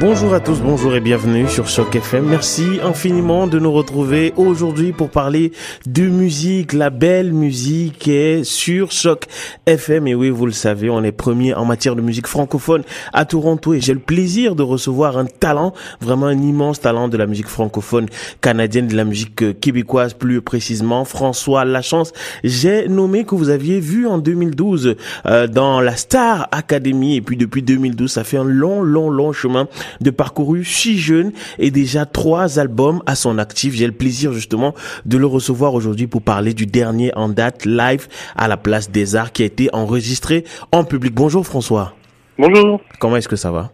Bonjour à tous, bonjour et bienvenue sur Choc FM. Merci infiniment de nous retrouver aujourd'hui pour parler de musique. La belle musique est sur Choc FM. Et oui, vous le savez, on est premier en matière de musique francophone à Toronto et j'ai le plaisir de recevoir un talent, vraiment un immense talent de la musique francophone canadienne, de la musique québécoise plus précisément, François Lachance. J'ai nommé que vous aviez vu en 2012 euh, dans la Star Academy et puis depuis 2012, ça fait un long, long, long chemin de parcouru si jeune et déjà trois albums à son actif. J'ai le plaisir justement de le recevoir aujourd'hui pour parler du dernier en date live à la place des arts qui a été enregistré en public. Bonjour François. Bonjour. Comment est-ce que ça va?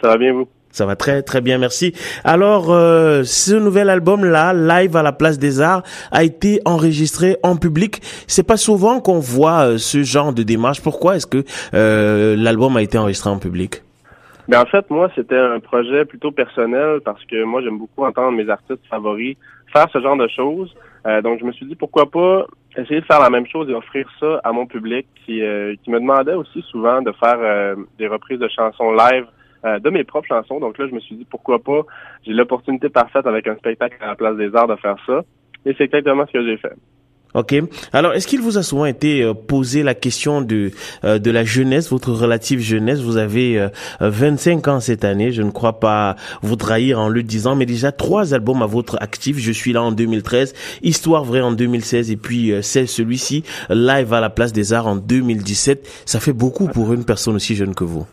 Ça va bien vous? Ça va très très bien, merci. Alors, euh, ce nouvel album-là, live à la Place des Arts, a été enregistré en public. C'est pas souvent qu'on voit euh, ce genre de démarche. Pourquoi est-ce que euh, l'album a été enregistré en public? Mais en fait, moi, c'était un projet plutôt personnel parce que moi, j'aime beaucoup entendre mes artistes favoris faire ce genre de choses. Euh, donc, je me suis dit pourquoi pas essayer de faire la même chose et offrir ça à mon public qui, euh, qui me demandait aussi souvent de faire euh, des reprises de chansons live de mes propres chansons. Donc là, je me suis dit pourquoi pas? J'ai l'opportunité parfaite avec un spectacle à la Place des Arts de faire ça. Et c'est exactement ce que j'ai fait. Ok. Alors, est-ce qu'il vous a souvent été euh, posé la question de euh, de la jeunesse, votre relative jeunesse? Vous avez 25 euh, ans cette année. Je ne crois pas vous trahir en le disant, mais déjà trois albums à votre actif. Je suis là en 2013, Histoire vraie en 2016, et puis c'est celui-ci, Live à la place des Arts en 2017. Ça fait beaucoup pour une personne aussi jeune que vous.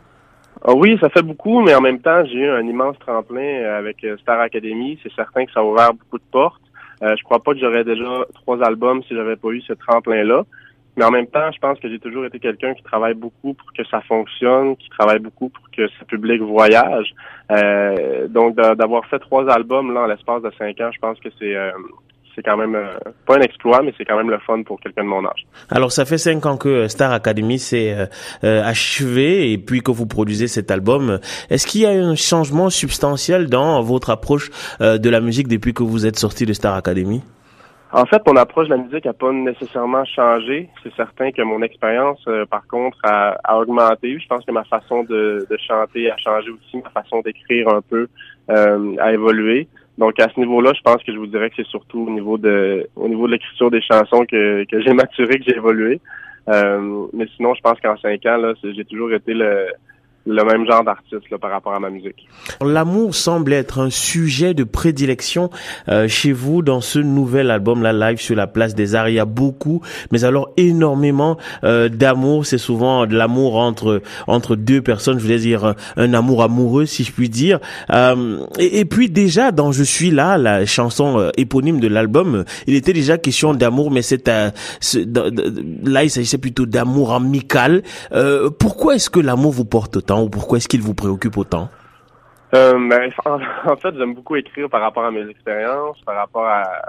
Ah oui, ça fait beaucoup, mais en même temps, j'ai eu un immense tremplin avec Star Academy. C'est certain que ça a ouvert beaucoup de portes. Euh, je crois pas que j'aurais déjà trois albums si j'avais pas eu ce tremplin-là. Mais en même temps, je pense que j'ai toujours été quelqu'un qui travaille beaucoup pour que ça fonctionne, qui travaille beaucoup pour que ce public voyage. Euh, donc, d'avoir fait trois albums là en l'espace de cinq ans, je pense que c'est euh, c'est quand même euh, pas un exploit, mais c'est quand même le fun pour quelqu'un de mon âge. Alors, ça fait cinq ans que euh, Star Academy s'est euh, achevé et puis que vous produisez cet album. Est-ce qu'il y a un changement substantiel dans votre approche de la musique depuis que vous êtes sorti de Star Academy? En fait, mon approche de la musique n'a pas nécessairement changé. C'est certain que mon expérience, par contre, a, augmenté. Je pense que ma façon de, de, chanter a changé aussi, ma façon d'écrire un peu a évolué. Donc à ce niveau-là, je pense que je vous dirais que c'est surtout au niveau de au niveau de l'écriture des chansons que, que j'ai maturé, que j'ai évolué. Euh, mais sinon, je pense qu'en cinq ans, là, j'ai toujours été le, le même genre d'artiste par rapport à ma musique. L'amour semble être un sujet de prédilection euh, chez vous dans ce nouvel album, la live sur la place des arts. Il y a beaucoup, mais alors énormément euh, d'amour. C'est souvent de l'amour entre entre deux personnes. Je voulais dire un, amour amoureux, si je puis dire. Euh, et, et, puis déjà dans Je suis là, la chanson euh, éponyme de l'album, il était déjà question d'amour, mais c'est là il s'agissait plutôt d'amour amical. pourquoi est-ce que l'amour vous porte autant ou pourquoi est-ce qu'il vous préoccupe autant? Euh, ben, en, fait, j'aime beaucoup écrire par rapport à mes expériences, par rapport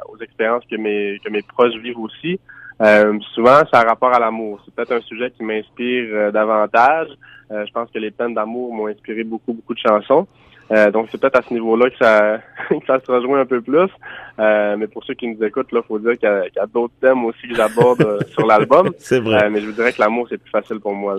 aux expériences que mes que mes proches vivent aussi. Euh, souvent, ça a rapport à l'amour. C'est peut-être un sujet qui m'inspire euh, davantage. je pense que les peines d'amour m'ont inspiré beaucoup, beaucoup de chansons. donc, c'est peut-être à ce niveau-là que ça, que ça se rejoint un peu plus. Euh, mais pour ceux qui nous écoutent, là, faut dire qu'il y a, d'autres thèmes aussi que j'aborde euh, sur l'album. C'est vrai. Euh, mais je vous dirais que l'amour, c'est plus facile pour moi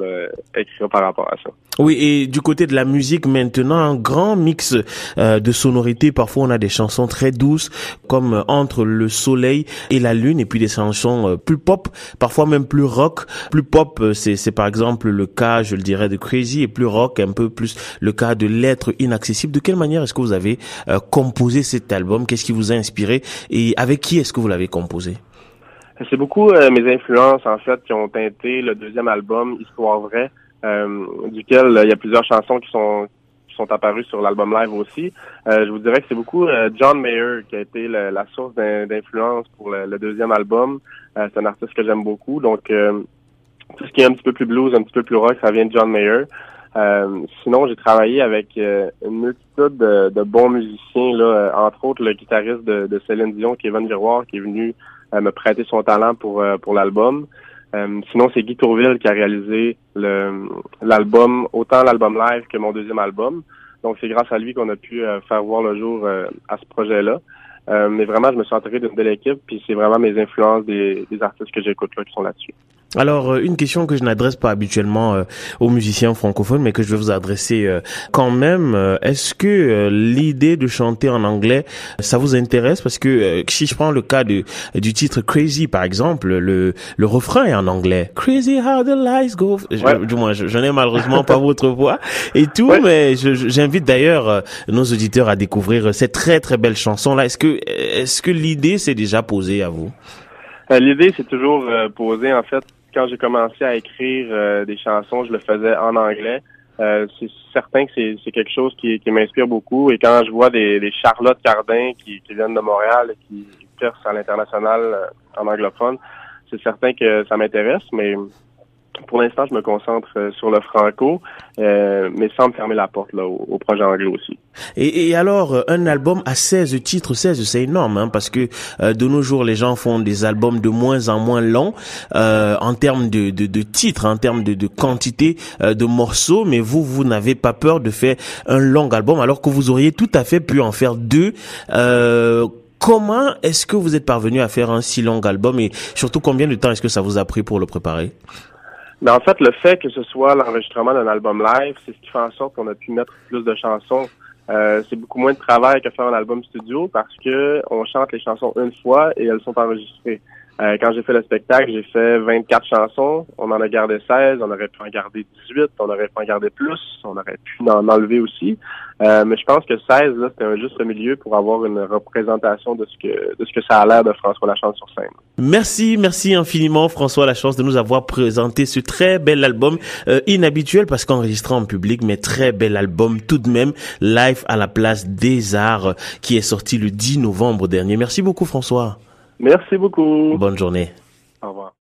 d'écrire par rapport à ça. Oui, et du côté de la musique maintenant, un grand mix de sonorités. Parfois, on a des chansons très douces, comme Entre le soleil et la lune, et puis des chansons plus pop, parfois même plus rock. Plus pop, c'est, c'est par exemple le cas, je le dirais, de Crazy, et plus rock, un peu plus le cas de L'être inaccessible. De quelle manière est-ce que vous avez composé cet album? Qu'est-ce qui vous a inspiré? Et avec qui est-ce que vous l'avez composé? C'est beaucoup euh, mes influences, en fait, qui ont teinté le deuxième album, Histoire vraie, euh, duquel il y a plusieurs chansons qui sont sont apparues sur l'album live aussi. Euh, je vous dirais que c'est beaucoup John Mayer qui a été la source d'influence pour le, deuxième album. c'est un artiste que j'aime beaucoup. Donc, tout ce qui est un petit peu plus blues, un petit peu plus rock, ça vient de John Mayer. Euh, sinon, j'ai travaillé avec euh, une multitude de, bons musiciens, là, euh, entre autres le guitariste de, de Céline Dion, Kevin Giroir, qui est venu me prêter son talent pour pour l'album. sinon, c'est Guy Tourville qui a réalisé l'album, autant l'album live que mon deuxième album. Donc, c'est grâce à lui qu'on a pu faire voir le jour à ce projet-là. mais vraiment, je me suis entouré d'une belle équipe, puis c'est vraiment mes influences des, des artistes que j'écoute là qui sont là-dessus. Alors, une question que je n'adresse pas habituellement aux musiciens francophones, mais que je vais vous adresser quand même. Est-ce que l'idée de chanter en anglais, ça vous intéresse? Parce que si je prends le cas de, du titre Crazy, par exemple, le, le refrain est en anglais. Crazy how the lights go. Du moins, je, n'ai malheureusement pas votre voix et tout, mais j'invite d'ailleurs nos auditeurs à découvrir cette très très belle chanson là. Est-ce que est-ce que l'idée s'est déjà posée à vous? Euh, L'idée s'est toujours euh, posée en fait quand j'ai commencé à écrire euh, des chansons, je le faisais en anglais. c'est certain que c'est quelque chose qui, m'inspire beaucoup. Et quand je vois des, des Charlotte Cardin qui, viennent de Montréal et qui percent à l'international en anglophone, c'est certain que ça m'intéresse, mais pour l'instant, je me concentre euh, sur le franco, euh, mais sans me fermer la porte là, au, projet anglais aussi. Et, et, alors, euh, un album à 16 titres, 16, c'est énorme, hein, parce que de nos jours, les gens font des albums de moins en moins longs en termes de, de, de titres, en termes de, de quantité de morceaux, mais vous, vous n'avez pas peur de faire un long album, alors que vous auriez tout à fait pu en faire deux. Comment est-ce que vous êtes parvenu à faire un si long album et surtout combien de temps est-ce que ça vous a pris pour le préparer? Mais en fait, le fait que ce soit l'enregistrement d'un album live, c'est ce qui fait en sorte qu'on a pu mettre plus de chansons. Euh, c'est beaucoup moins de travail que faire un album studio parce que on chante les chansons une fois et elles sont enregistrées. Euh, quand j'ai fait le spectacle, j'ai fait 24 chansons. On en a gardé 16. On aurait pu en garder 18. On aurait pu en garder plus. On aurait pu en enlever aussi. Euh, mais je pense que 16, là, c'était un juste milieu pour avoir une représentation de ce que, de ce que ça a l'air de François Lachance sur scène. Merci, merci infiniment François Lachance de nous avoir présenté ce très bel album, euh, inhabituel parce qu'enregistré en public, mais très bel album tout de même, live à la place des arts, qui est sorti le 10 novembre dernier. Merci beaucoup François. Merci beaucoup. Bonne journée.